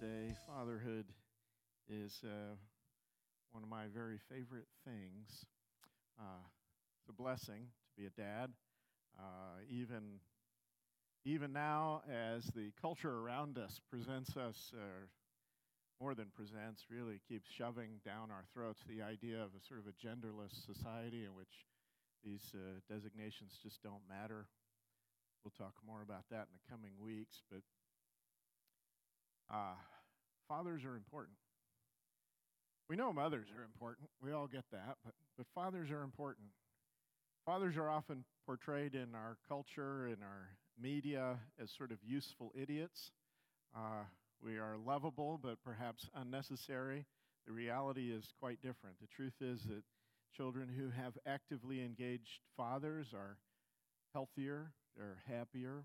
Day. Fatherhood is uh, one of my very favorite things. Uh, it's a blessing to be a dad. Uh, even, even now, as the culture around us presents us, uh, more than presents, really keeps shoving down our throats the idea of a sort of a genderless society in which these uh, designations just don't matter. We'll talk more about that in the coming weeks, but uh, fathers are important. We know mothers are important. We all get that, but, but fathers are important. Fathers are often portrayed in our culture, in our media, as sort of useful idiots. Uh, we are lovable, but perhaps unnecessary. The reality is quite different. The truth is that children who have actively engaged fathers are healthier, they're happier,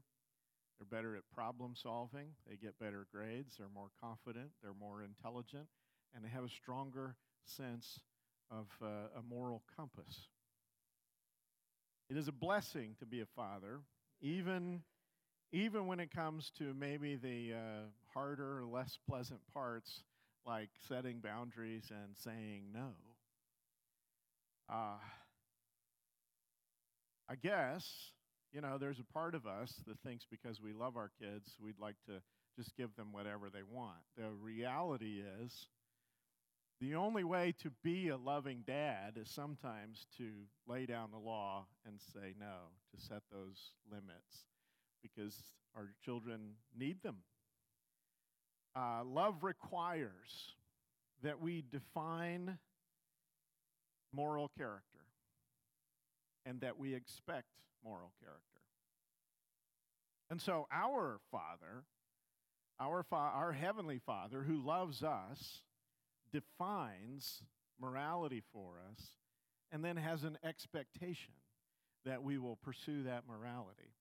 they're better at problem solving. They get better grades. They're more confident. They're more intelligent. And they have a stronger sense of uh, a moral compass. It is a blessing to be a father, even, even when it comes to maybe the uh, harder, less pleasant parts, like setting boundaries and saying no. Uh, I guess you know, there's a part of us that thinks because we love our kids, we'd like to just give them whatever they want. The reality is, the only way to be a loving dad is sometimes to lay down the law and say no, to set those limits, because our children need them. Uh, love requires that we define moral character and that we expect moral character. And so our Father, our, fa- our Heavenly Father who loves us, defines morality for us and then has an expectation that we will pursue that morality,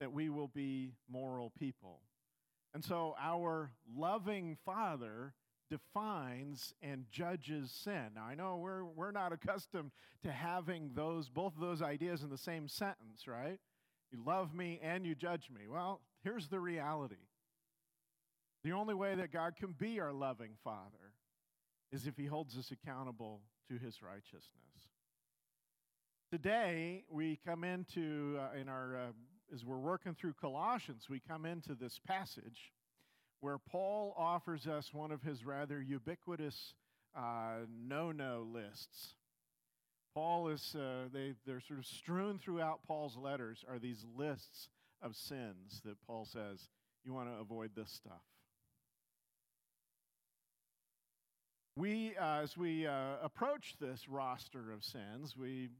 that we will be moral people. And so our loving Father defines and judges sin. Now, I know we're, we're not accustomed to having those, both of those ideas in the same sentence, right? You love me and you judge me. Well, here's the reality the only way that God can be our loving Father is if He holds us accountable to His righteousness. Today, we come into, uh, in our, uh, as we're working through Colossians, we come into this passage where Paul offers us one of his rather ubiquitous uh, no no lists. Paul is, uh, they, they're sort of strewn throughout Paul's letters are these lists of sins that Paul says, you want to avoid this stuff. We, uh, as we uh, approach this roster of sins, we,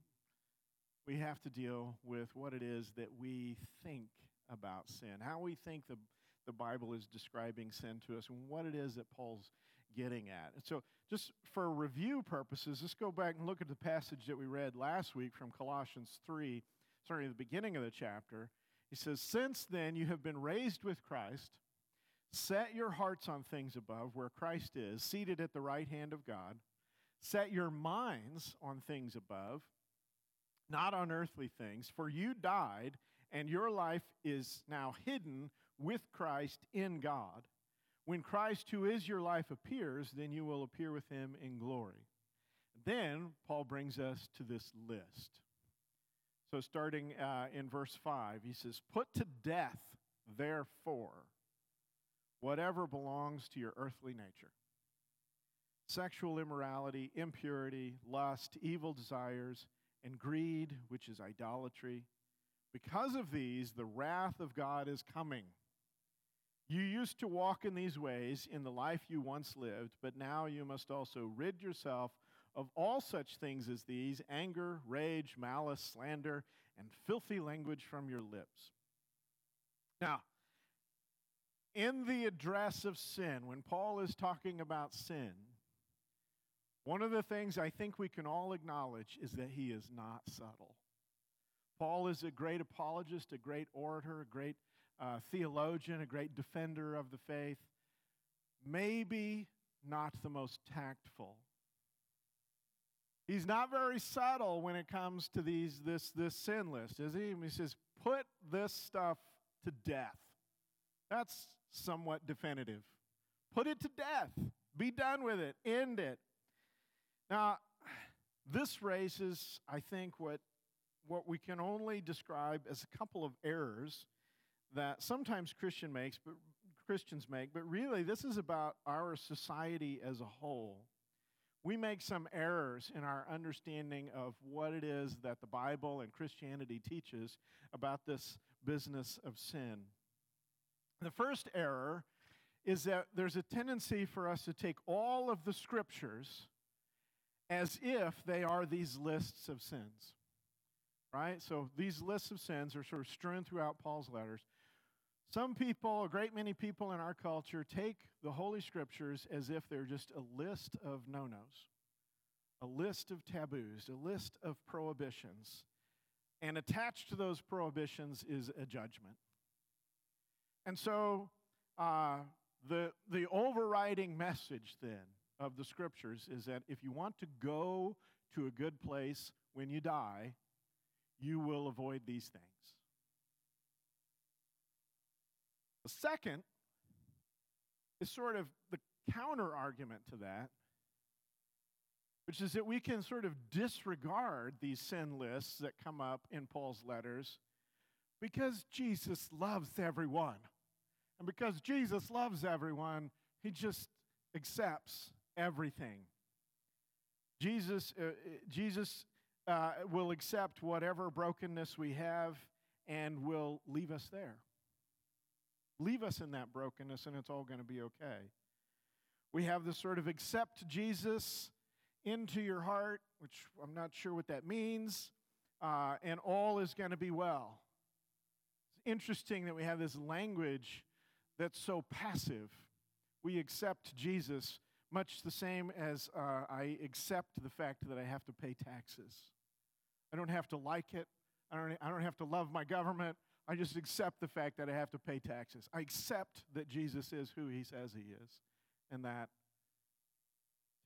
we have to deal with what it is that we think about sin, how we think the the Bible is describing sin to us and what it is that Paul's getting at. And so, just for review purposes, let's go back and look at the passage that we read last week from Colossians 3, starting at the beginning of the chapter. He says, Since then you have been raised with Christ, set your hearts on things above, where Christ is, seated at the right hand of God. Set your minds on things above, not on earthly things, for you died, and your life is now hidden with Christ in God. When Christ, who is your life, appears, then you will appear with him in glory. Then Paul brings us to this list. So, starting uh, in verse 5, he says, Put to death, therefore, whatever belongs to your earthly nature sexual immorality, impurity, lust, evil desires, and greed, which is idolatry. Because of these, the wrath of God is coming. You used to walk in these ways in the life you once lived, but now you must also rid yourself of all such things as these anger, rage, malice, slander, and filthy language from your lips. Now, in the address of sin, when Paul is talking about sin, one of the things I think we can all acknowledge is that he is not subtle. Paul is a great apologist, a great orator, a great uh, theologian, a great defender of the faith, maybe not the most tactful. He's not very subtle when it comes to these, this, this sin list, is he? He says, put this stuff to death. That's somewhat definitive. Put it to death. Be done with it. End it. Now, this raises, I think, what, what we can only describe as a couple of errors that sometimes Christian makes, but Christians make, but really this is about our society as a whole. We make some errors in our understanding of what it is that the Bible and Christianity teaches about this business of sin. The first error is that there's a tendency for us to take all of the scriptures as if they are these lists of sins. Right? So these lists of sins are sort of strewn throughout Paul's letters. Some people, a great many people in our culture, take the Holy Scriptures as if they're just a list of no nos, a list of taboos, a list of prohibitions. And attached to those prohibitions is a judgment. And so, uh, the, the overriding message then of the Scriptures is that if you want to go to a good place when you die, you will avoid these things. The second is sort of the counter argument to that, which is that we can sort of disregard these sin lists that come up in Paul's letters because Jesus loves everyone. And because Jesus loves everyone, he just accepts everything. Jesus, uh, Jesus uh, will accept whatever brokenness we have and will leave us there. Leave us in that brokenness, and it's all going to be okay. We have this sort of accept Jesus into your heart, which I'm not sure what that means, uh, and all is going to be well. It's interesting that we have this language that's so passive. We accept Jesus much the same as uh, I accept the fact that I have to pay taxes. I don't have to like it. I don't, I don't have to love my government. I just accept the fact that I have to pay taxes. I accept that Jesus is who he says he is, and that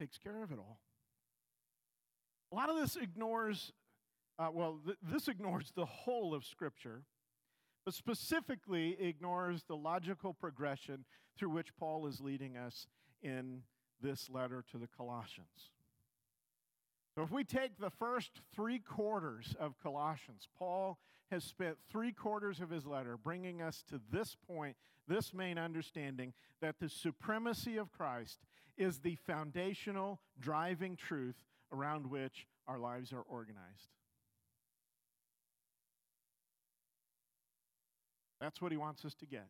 takes care of it all. A lot of this ignores, uh, well, th- this ignores the whole of Scripture, but specifically ignores the logical progression through which Paul is leading us in this letter to the Colossians. So, if we take the first three quarters of Colossians, Paul has spent three quarters of his letter bringing us to this point, this main understanding that the supremacy of Christ is the foundational driving truth around which our lives are organized. That's what he wants us to get.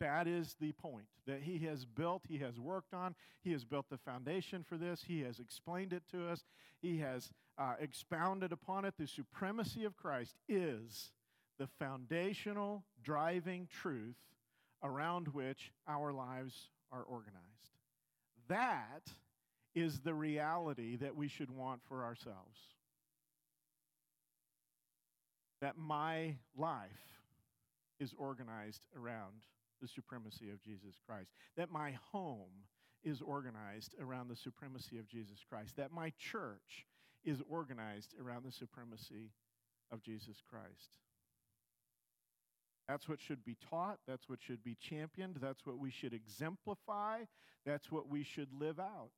That is the point that he has built, he has worked on, he has built the foundation for this, he has explained it to us, he has uh, expounded upon it. The supremacy of Christ is the foundational driving truth around which our lives are organized. That is the reality that we should want for ourselves. That my life is organized around the supremacy of Jesus Christ. That my home is organized around the supremacy of Jesus Christ. That my church is organized around the supremacy of Jesus Christ. That's what should be taught. That's what should be championed. That's what we should exemplify. That's what we should live out.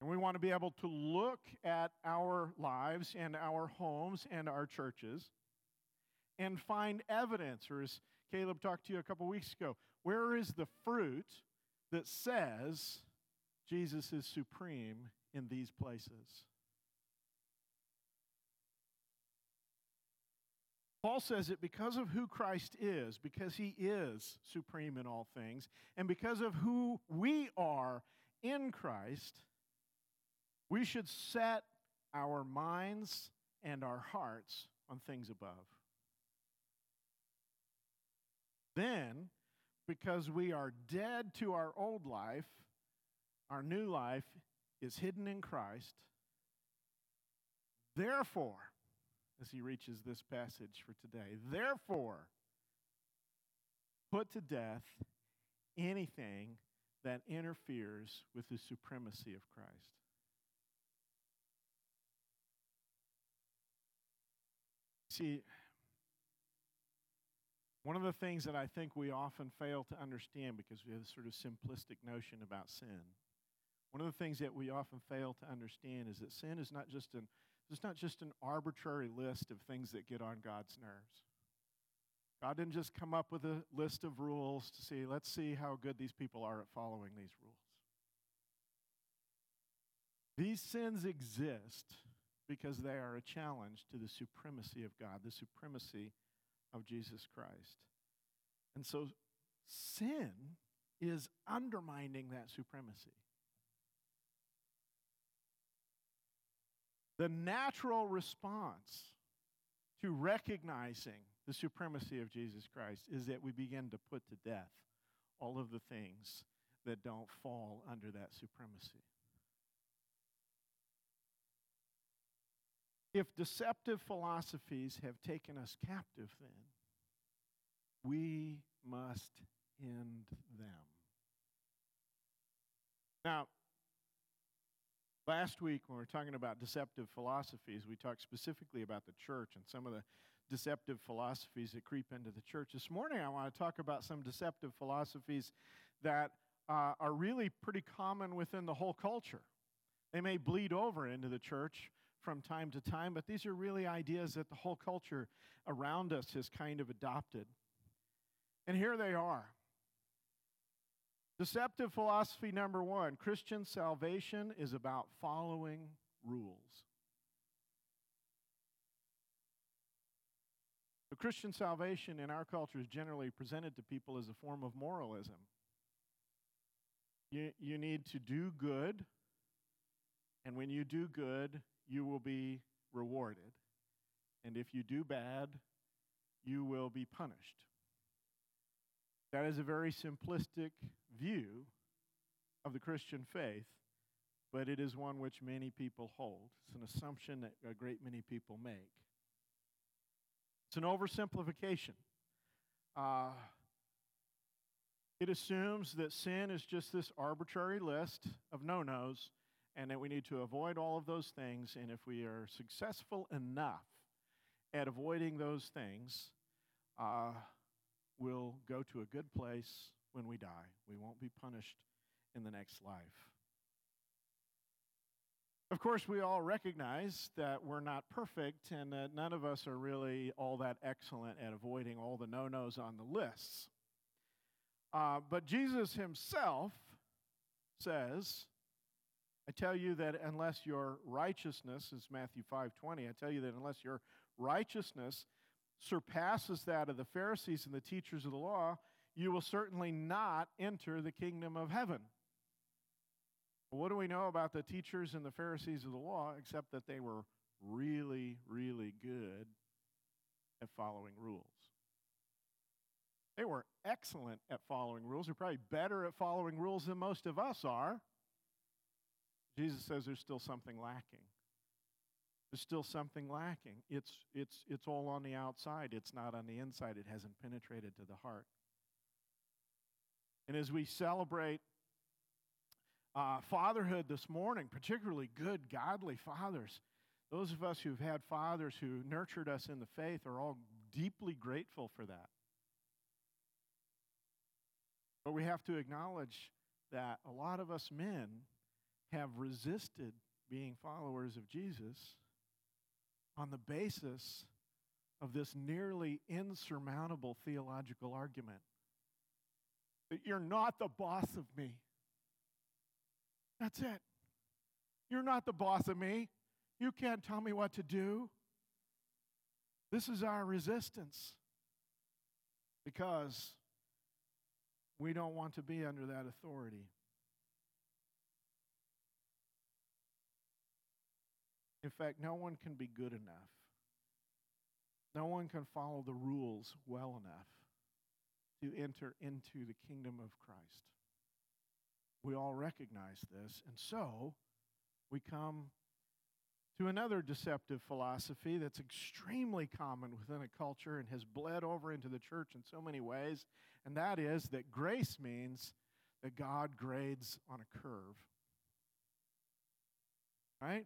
And we want to be able to look at our lives and our homes and our churches and find evidence, or as Caleb talked to you a couple weeks ago, where is the fruit that says Jesus is supreme in these places? Paul says it because of who Christ is, because he is supreme in all things, and because of who we are in Christ, we should set our minds and our hearts on things above. Then, because we are dead to our old life, our new life is hidden in Christ. Therefore, as he reaches this passage for today, therefore, put to death anything that interferes with the supremacy of Christ. See, One of the things that I think we often fail to understand because we have this sort of simplistic notion about sin. One of the things that we often fail to understand is that sin is not just an it's not just an arbitrary list of things that get on God's nerves. God didn't just come up with a list of rules to see, let's see how good these people are at following these rules. These sins exist because they are a challenge to the supremacy of God, the supremacy of Jesus Christ. And so sin is undermining that supremacy. The natural response to recognizing the supremacy of Jesus Christ is that we begin to put to death all of the things that don't fall under that supremacy. If deceptive philosophies have taken us captive, then we must end them. Now, last week when we were talking about deceptive philosophies, we talked specifically about the church and some of the deceptive philosophies that creep into the church. This morning, I want to talk about some deceptive philosophies that uh, are really pretty common within the whole culture. They may bleed over into the church from time to time, but these are really ideas that the whole culture around us has kind of adopted. And here they are. Deceptive philosophy number one Christian salvation is about following rules. The Christian salvation in our culture is generally presented to people as a form of moralism. You, you need to do good, and when you do good, you will be rewarded. And if you do bad, you will be punished. That is a very simplistic view of the Christian faith, but it is one which many people hold. It's an assumption that a great many people make. It's an oversimplification. Uh, it assumes that sin is just this arbitrary list of no nos and that we need to avoid all of those things. And if we are successful enough at avoiding those things, uh, we'll go to a good place when we die. We won't be punished in the next life. Of course, we all recognize that we're not perfect and that none of us are really all that excellent at avoiding all the no nos on the lists. Uh, but Jesus himself says, I tell you that unless your righteousness is Matthew 5:20, I tell you that unless your righteousness surpasses that of the Pharisees and the teachers of the law, you will certainly not enter the kingdom of heaven. What do we know about the teachers and the Pharisees of the law except that they were really, really good at following rules? They were excellent at following rules. They're probably better at following rules than most of us are. Jesus says there's still something lacking. There's still something lacking. It's, it's, it's all on the outside, it's not on the inside. It hasn't penetrated to the heart. And as we celebrate uh, fatherhood this morning, particularly good, godly fathers. Those of us who've had fathers who nurtured us in the faith are all deeply grateful for that. But we have to acknowledge that a lot of us men have resisted being followers of Jesus on the basis of this nearly insurmountable theological argument that you're not the boss of me. That's it. You're not the boss of me. You can't tell me what to do. This is our resistance because we don't want to be under that authority. In fact, no one can be good enough. No one can follow the rules well enough to enter into the kingdom of Christ. We all recognize this. And so we come to another deceptive philosophy that's extremely common within a culture and has bled over into the church in so many ways, and that is that grace means that God grades on a curve. Right?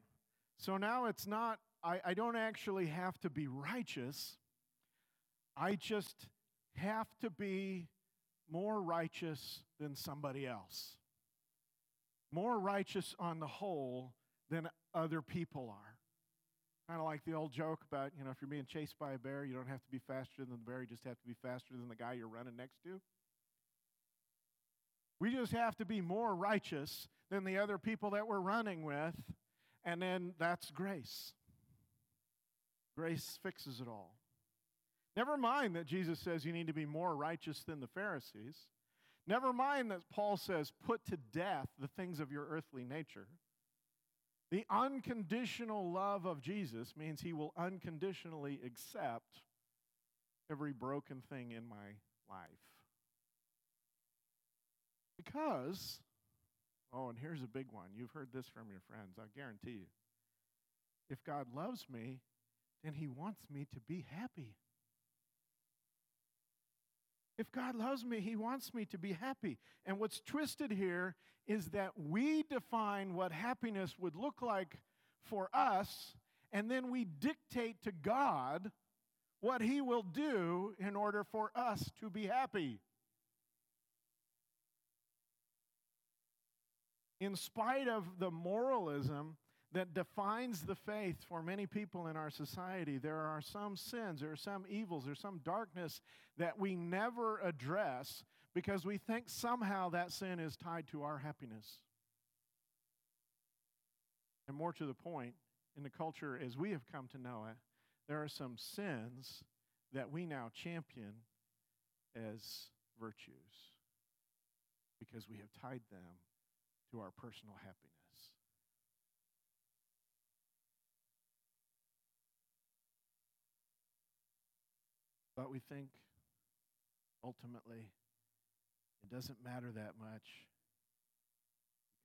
So now it's not, I, I don't actually have to be righteous. I just have to be more righteous than somebody else, more righteous on the whole than other people are. Kind of like the old joke about, you know, if you're being chased by a bear, you don't have to be faster than the bear, you just have to be faster than the guy you're running next to. We just have to be more righteous than the other people that we're running with, and then that's grace. Grace fixes it all. Never mind that Jesus says you need to be more righteous than the Pharisees. Never mind that Paul says, put to death the things of your earthly nature. The unconditional love of Jesus means he will unconditionally accept every broken thing in my life. Because, oh, and here's a big one. You've heard this from your friends, I guarantee you. If God loves me, then he wants me to be happy. If God loves me, He wants me to be happy. And what's twisted here is that we define what happiness would look like for us, and then we dictate to God what He will do in order for us to be happy. In spite of the moralism that defines the faith for many people in our society. There are some sins, there are some evils, there's some darkness that we never address because we think somehow that sin is tied to our happiness. And more to the point, in the culture as we have come to know it, there are some sins that we now champion as virtues because we have tied them to our personal happiness. But we think ultimately it doesn't matter that much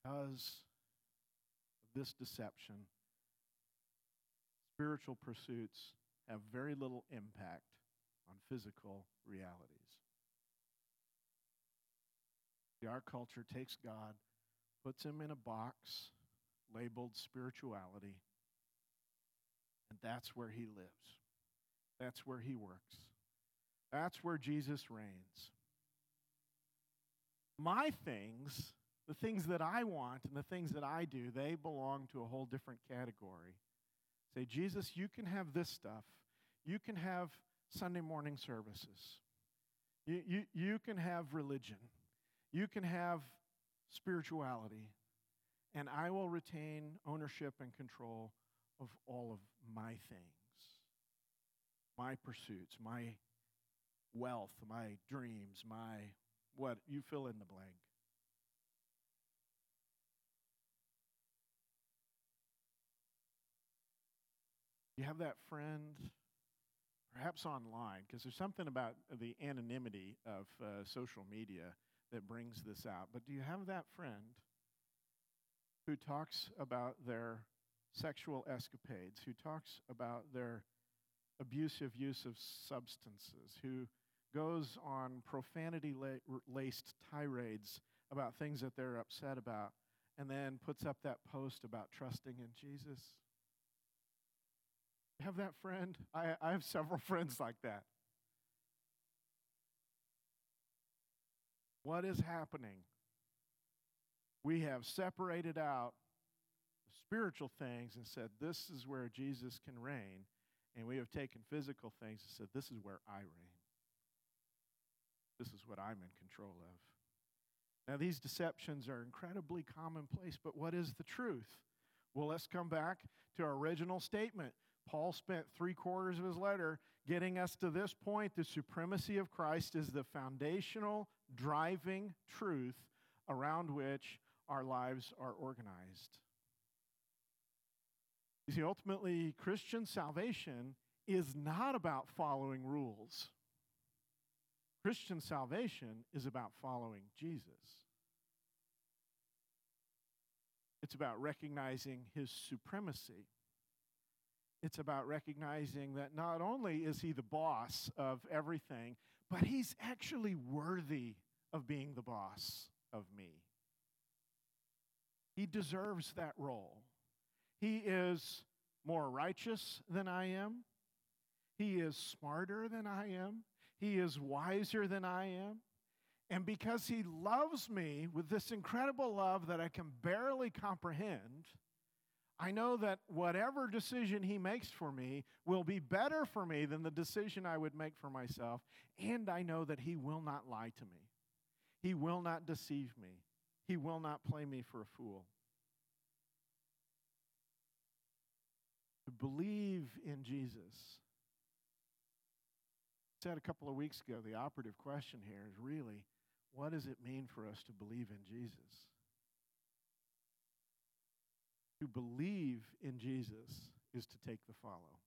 because of this deception. Spiritual pursuits have very little impact on physical realities. Our culture takes God, puts him in a box labeled spirituality, and that's where he lives. That's where he works. That's where Jesus reigns. My things, the things that I want and the things that I do, they belong to a whole different category. Say, Jesus, you can have this stuff. You can have Sunday morning services. You, you, you can have religion. You can have spirituality. And I will retain ownership and control of all of my things, my pursuits, my wealth, my dreams, my what, you fill in the blank. You have that friend, perhaps online, because there's something about the anonymity of uh, social media that brings this out. But do you have that friend who talks about their sexual escapades, who talks about their abusive use of substances, who goes on profanity laced tirades about things that they're upset about, and then puts up that post about trusting in Jesus. Have that friend? I, I have several friends like that. What is happening? We have separated out spiritual things and said, This is where Jesus can reign. And we have taken physical things and said, This is where I reign. This is what I'm in control of. Now, these deceptions are incredibly commonplace, but what is the truth? Well, let's come back to our original statement. Paul spent three quarters of his letter getting us to this point. The supremacy of Christ is the foundational driving truth around which our lives are organized. You see, ultimately, Christian salvation is not about following rules. Christian salvation is about following Jesus. It's about recognizing his supremacy. It's about recognizing that not only is he the boss of everything, but he's actually worthy of being the boss of me. He deserves that role. He is more righteous than I am. He is smarter than I am. He is wiser than I am. And because He loves me with this incredible love that I can barely comprehend, I know that whatever decision He makes for me will be better for me than the decision I would make for myself. And I know that He will not lie to me, He will not deceive me, He will not play me for a fool. To believe in Jesus I said a couple of weeks ago, the operative question here is really what does it mean for us to believe in Jesus? To believe in Jesus is to take the follow,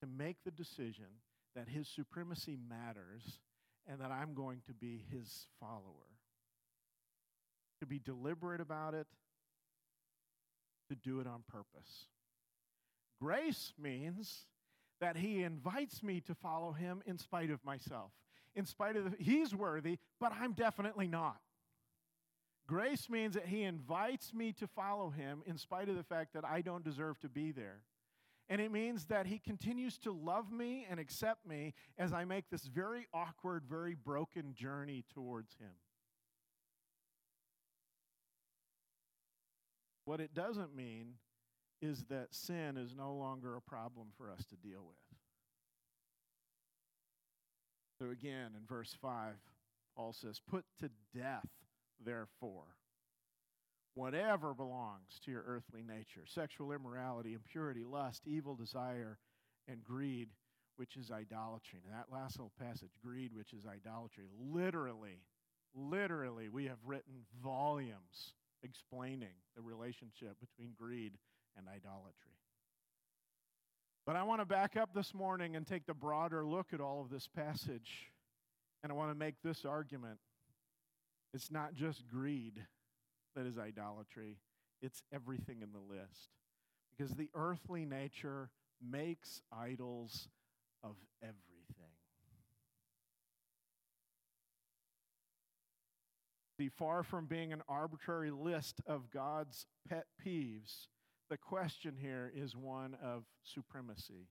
to make the decision that his supremacy matters and that I'm going to be his follower. To be deliberate about it, to do it on purpose. Grace means that he invites me to follow him in spite of myself. In spite of the, he's worthy, but I'm definitely not. Grace means that he invites me to follow him in spite of the fact that I don't deserve to be there. And it means that he continues to love me and accept me as I make this very awkward, very broken journey towards him. What it doesn't mean is that sin is no longer a problem for us to deal with. So, again, in verse 5, Paul says, Put to death, therefore, whatever belongs to your earthly nature sexual immorality, impurity, lust, evil desire, and greed, which is idolatry. Now, that last little passage, greed, which is idolatry, literally, literally, we have written volumes explaining the relationship between greed and idolatry. But I want to back up this morning and take the broader look at all of this passage. And I want to make this argument. It's not just greed that is idolatry, it's everything in the list. Because the earthly nature makes idols of everything. See, far from being an arbitrary list of God's pet peeves, the question here is one of supremacy.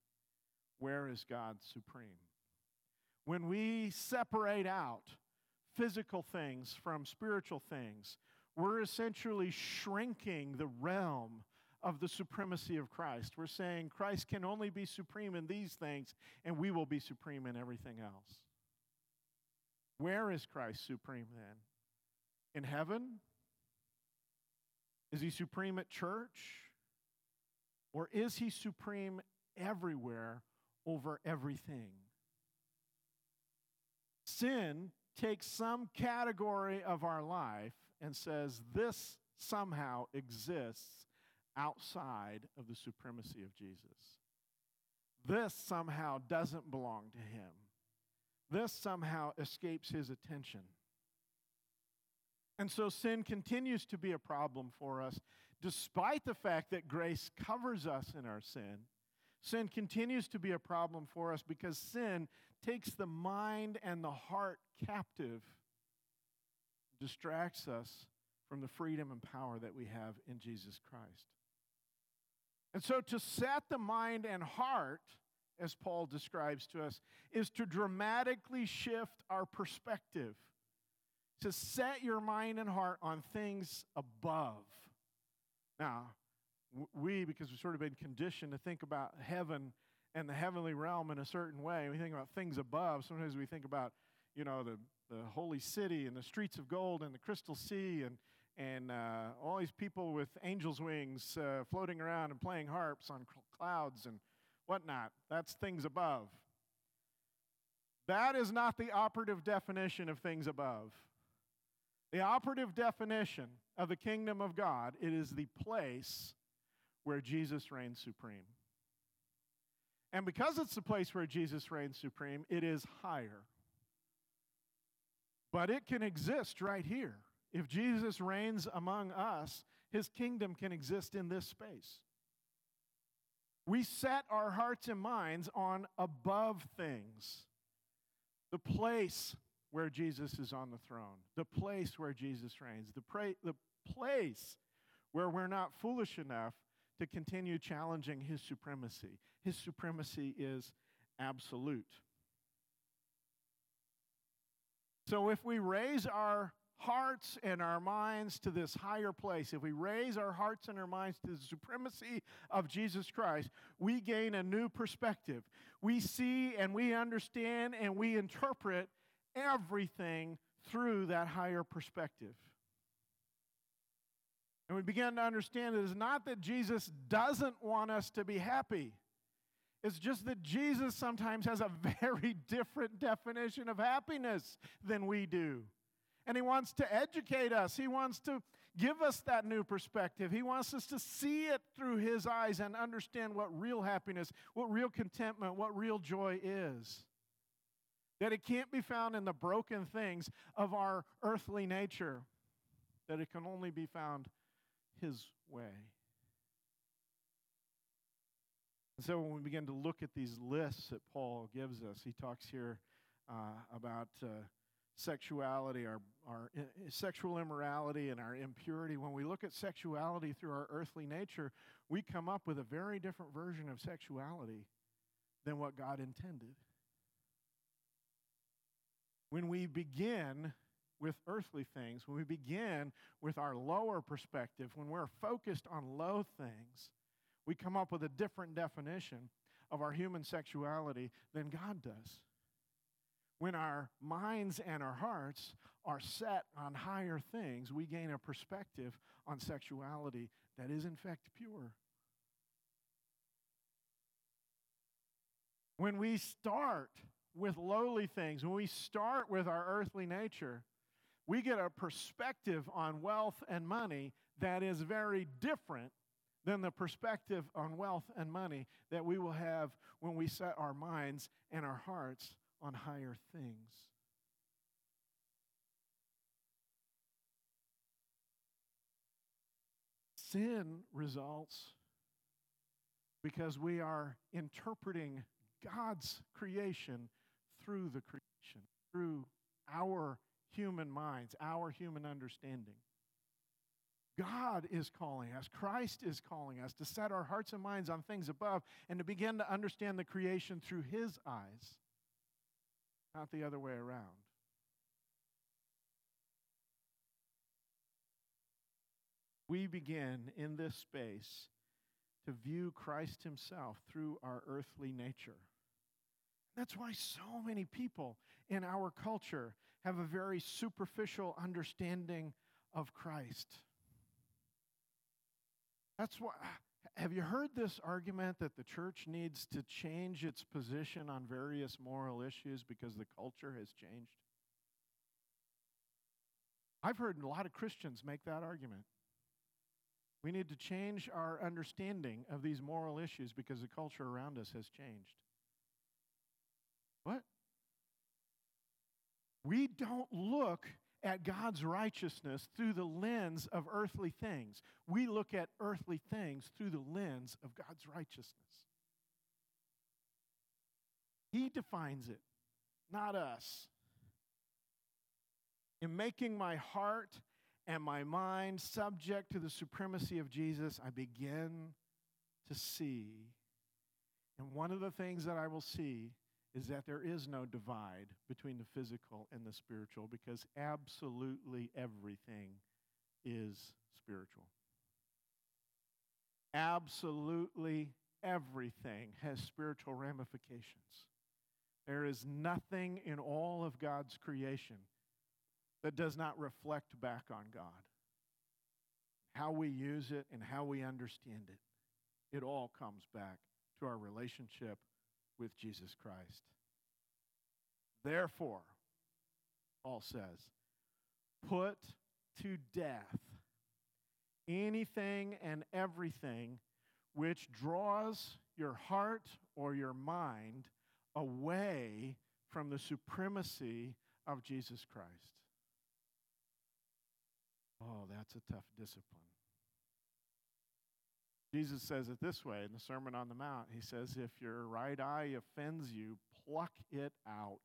Where is God supreme? When we separate out physical things from spiritual things, we're essentially shrinking the realm of the supremacy of Christ. We're saying Christ can only be supreme in these things, and we will be supreme in everything else. Where is Christ supreme then? In heaven? Is he supreme at church? Or is he supreme everywhere over everything? Sin takes some category of our life and says this somehow exists outside of the supremacy of Jesus. This somehow doesn't belong to him. This somehow escapes his attention. And so sin continues to be a problem for us despite the fact that grace covers us in our sin, sin continues to be a problem for us because sin takes the mind and the heart captive, distracts us from the freedom and power that we have in Jesus Christ. And so to set the mind and heart, as Paul describes to us, is to dramatically shift our perspective. To set your mind and heart on things above now, we, because we've sort of been conditioned to think about heaven and the heavenly realm in a certain way, we think about things above. Sometimes we think about, you know, the, the holy city and the streets of gold and the crystal sea and, and uh, all these people with angels' wings uh, floating around and playing harps on clouds and whatnot. That's things above. That is not the operative definition of things above. The operative definition of the kingdom of God, it is the place where Jesus reigns supreme. And because it's the place where Jesus reigns supreme, it is higher. But it can exist right here. If Jesus reigns among us, his kingdom can exist in this space. We set our hearts and minds on above things, the place where Jesus is on the throne, the place where Jesus reigns, the, pra- the place where we're not foolish enough to continue challenging his supremacy. His supremacy is absolute. So if we raise our hearts and our minds to this higher place, if we raise our hearts and our minds to the supremacy of Jesus Christ, we gain a new perspective. We see and we understand and we interpret everything through that higher perspective. And we begin to understand it is not that Jesus doesn't want us to be happy. It's just that Jesus sometimes has a very different definition of happiness than we do. And he wants to educate us. He wants to give us that new perspective. He wants us to see it through his eyes and understand what real happiness, what real contentment, what real joy is. That it can't be found in the broken things of our earthly nature, that it can only be found his way. And so when we begin to look at these lists that Paul gives us, he talks here uh, about uh, sexuality, our, our I- sexual immorality, and our impurity. When we look at sexuality through our earthly nature, we come up with a very different version of sexuality than what God intended. When we begin with earthly things, when we begin with our lower perspective, when we're focused on low things, we come up with a different definition of our human sexuality than God does. When our minds and our hearts are set on higher things, we gain a perspective on sexuality that is, in fact, pure. When we start with lowly things, when we start with our earthly nature, we get a perspective on wealth and money that is very different than the perspective on wealth and money that we will have when we set our minds and our hearts on higher things. Sin results because we are interpreting God's creation through the creation, through our human minds, our human understanding. God is calling us, Christ is calling us to set our hearts and minds on things above and to begin to understand the creation through His eyes, not the other way around. We begin in this space to view Christ Himself through our earthly nature. That's why so many people in our culture have a very superficial understanding of Christ. That's why. Have you heard this argument that the church needs to change its position on various moral issues because the culture has changed? I've heard a lot of Christians make that argument. We need to change our understanding of these moral issues because the culture around us has changed. What? We don't look at God's righteousness through the lens of earthly things. We look at earthly things through the lens of God's righteousness. He defines it, not us. In making my heart and my mind subject to the supremacy of Jesus, I begin to see. And one of the things that I will see is that there is no divide between the physical and the spiritual because absolutely everything is spiritual. Absolutely everything has spiritual ramifications. There is nothing in all of God's creation that does not reflect back on God. How we use it and how we understand it, it all comes back to our relationship with Jesus Christ. Therefore, Paul says, put to death anything and everything which draws your heart or your mind away from the supremacy of Jesus Christ. Oh, that's a tough discipline. Jesus says it this way in the Sermon on the Mount. He says, If your right eye offends you, pluck it out.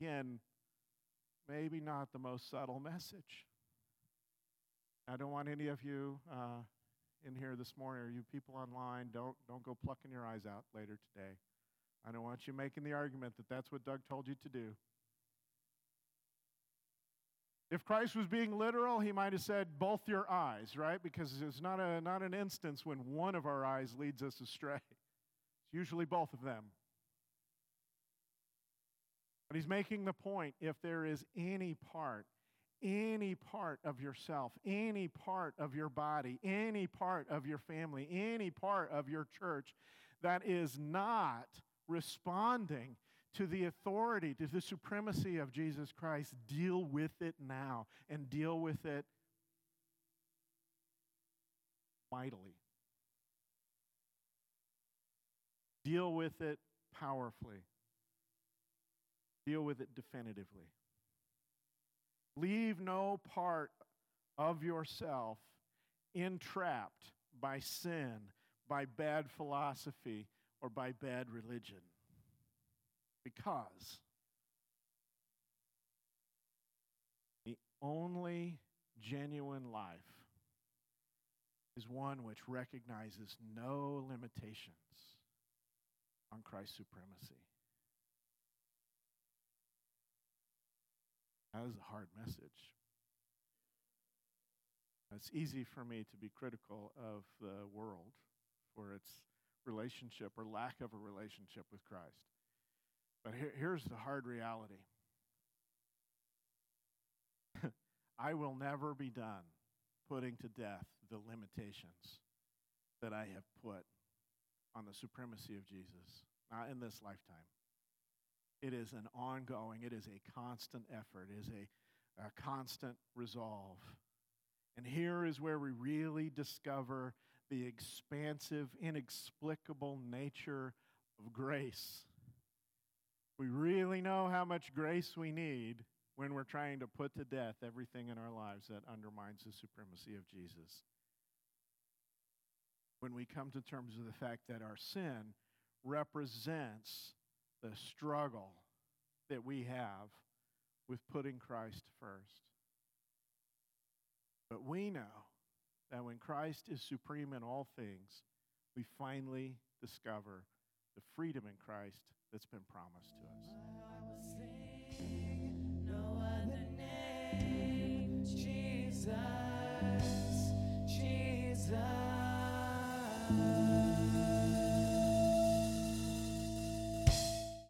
Again, maybe not the most subtle message. I don't want any of you uh, in here this morning, or you people online, don't, don't go plucking your eyes out later today. I don't want you making the argument that that's what Doug told you to do. If Christ was being literal, he might have said both your eyes, right? Because it's not, a, not an instance when one of our eyes leads us astray. It's usually both of them. But he's making the point if there is any part, any part of yourself, any part of your body, any part of your family, any part of your church that is not responding to the authority, to the supremacy of Jesus Christ, deal with it now and deal with it mightily. Deal with it powerfully. Deal with it definitively. Leave no part of yourself entrapped by sin, by bad philosophy, or by bad religion. Because the only genuine life is one which recognizes no limitations on Christ's supremacy. That is a hard message. It's easy for me to be critical of the world for its relationship or lack of a relationship with Christ. But here, here's the hard reality I will never be done putting to death the limitations that I have put on the supremacy of Jesus, not in this lifetime. It is an ongoing, it is a constant effort, it is a, a constant resolve. And here is where we really discover the expansive, inexplicable nature of grace. We really know how much grace we need when we're trying to put to death everything in our lives that undermines the supremacy of Jesus. When we come to terms with the fact that our sin represents the struggle that we have with putting Christ first. But we know that when Christ is supreme in all things, we finally discover the freedom in Christ that's been promised to us. Jesus, Jesus.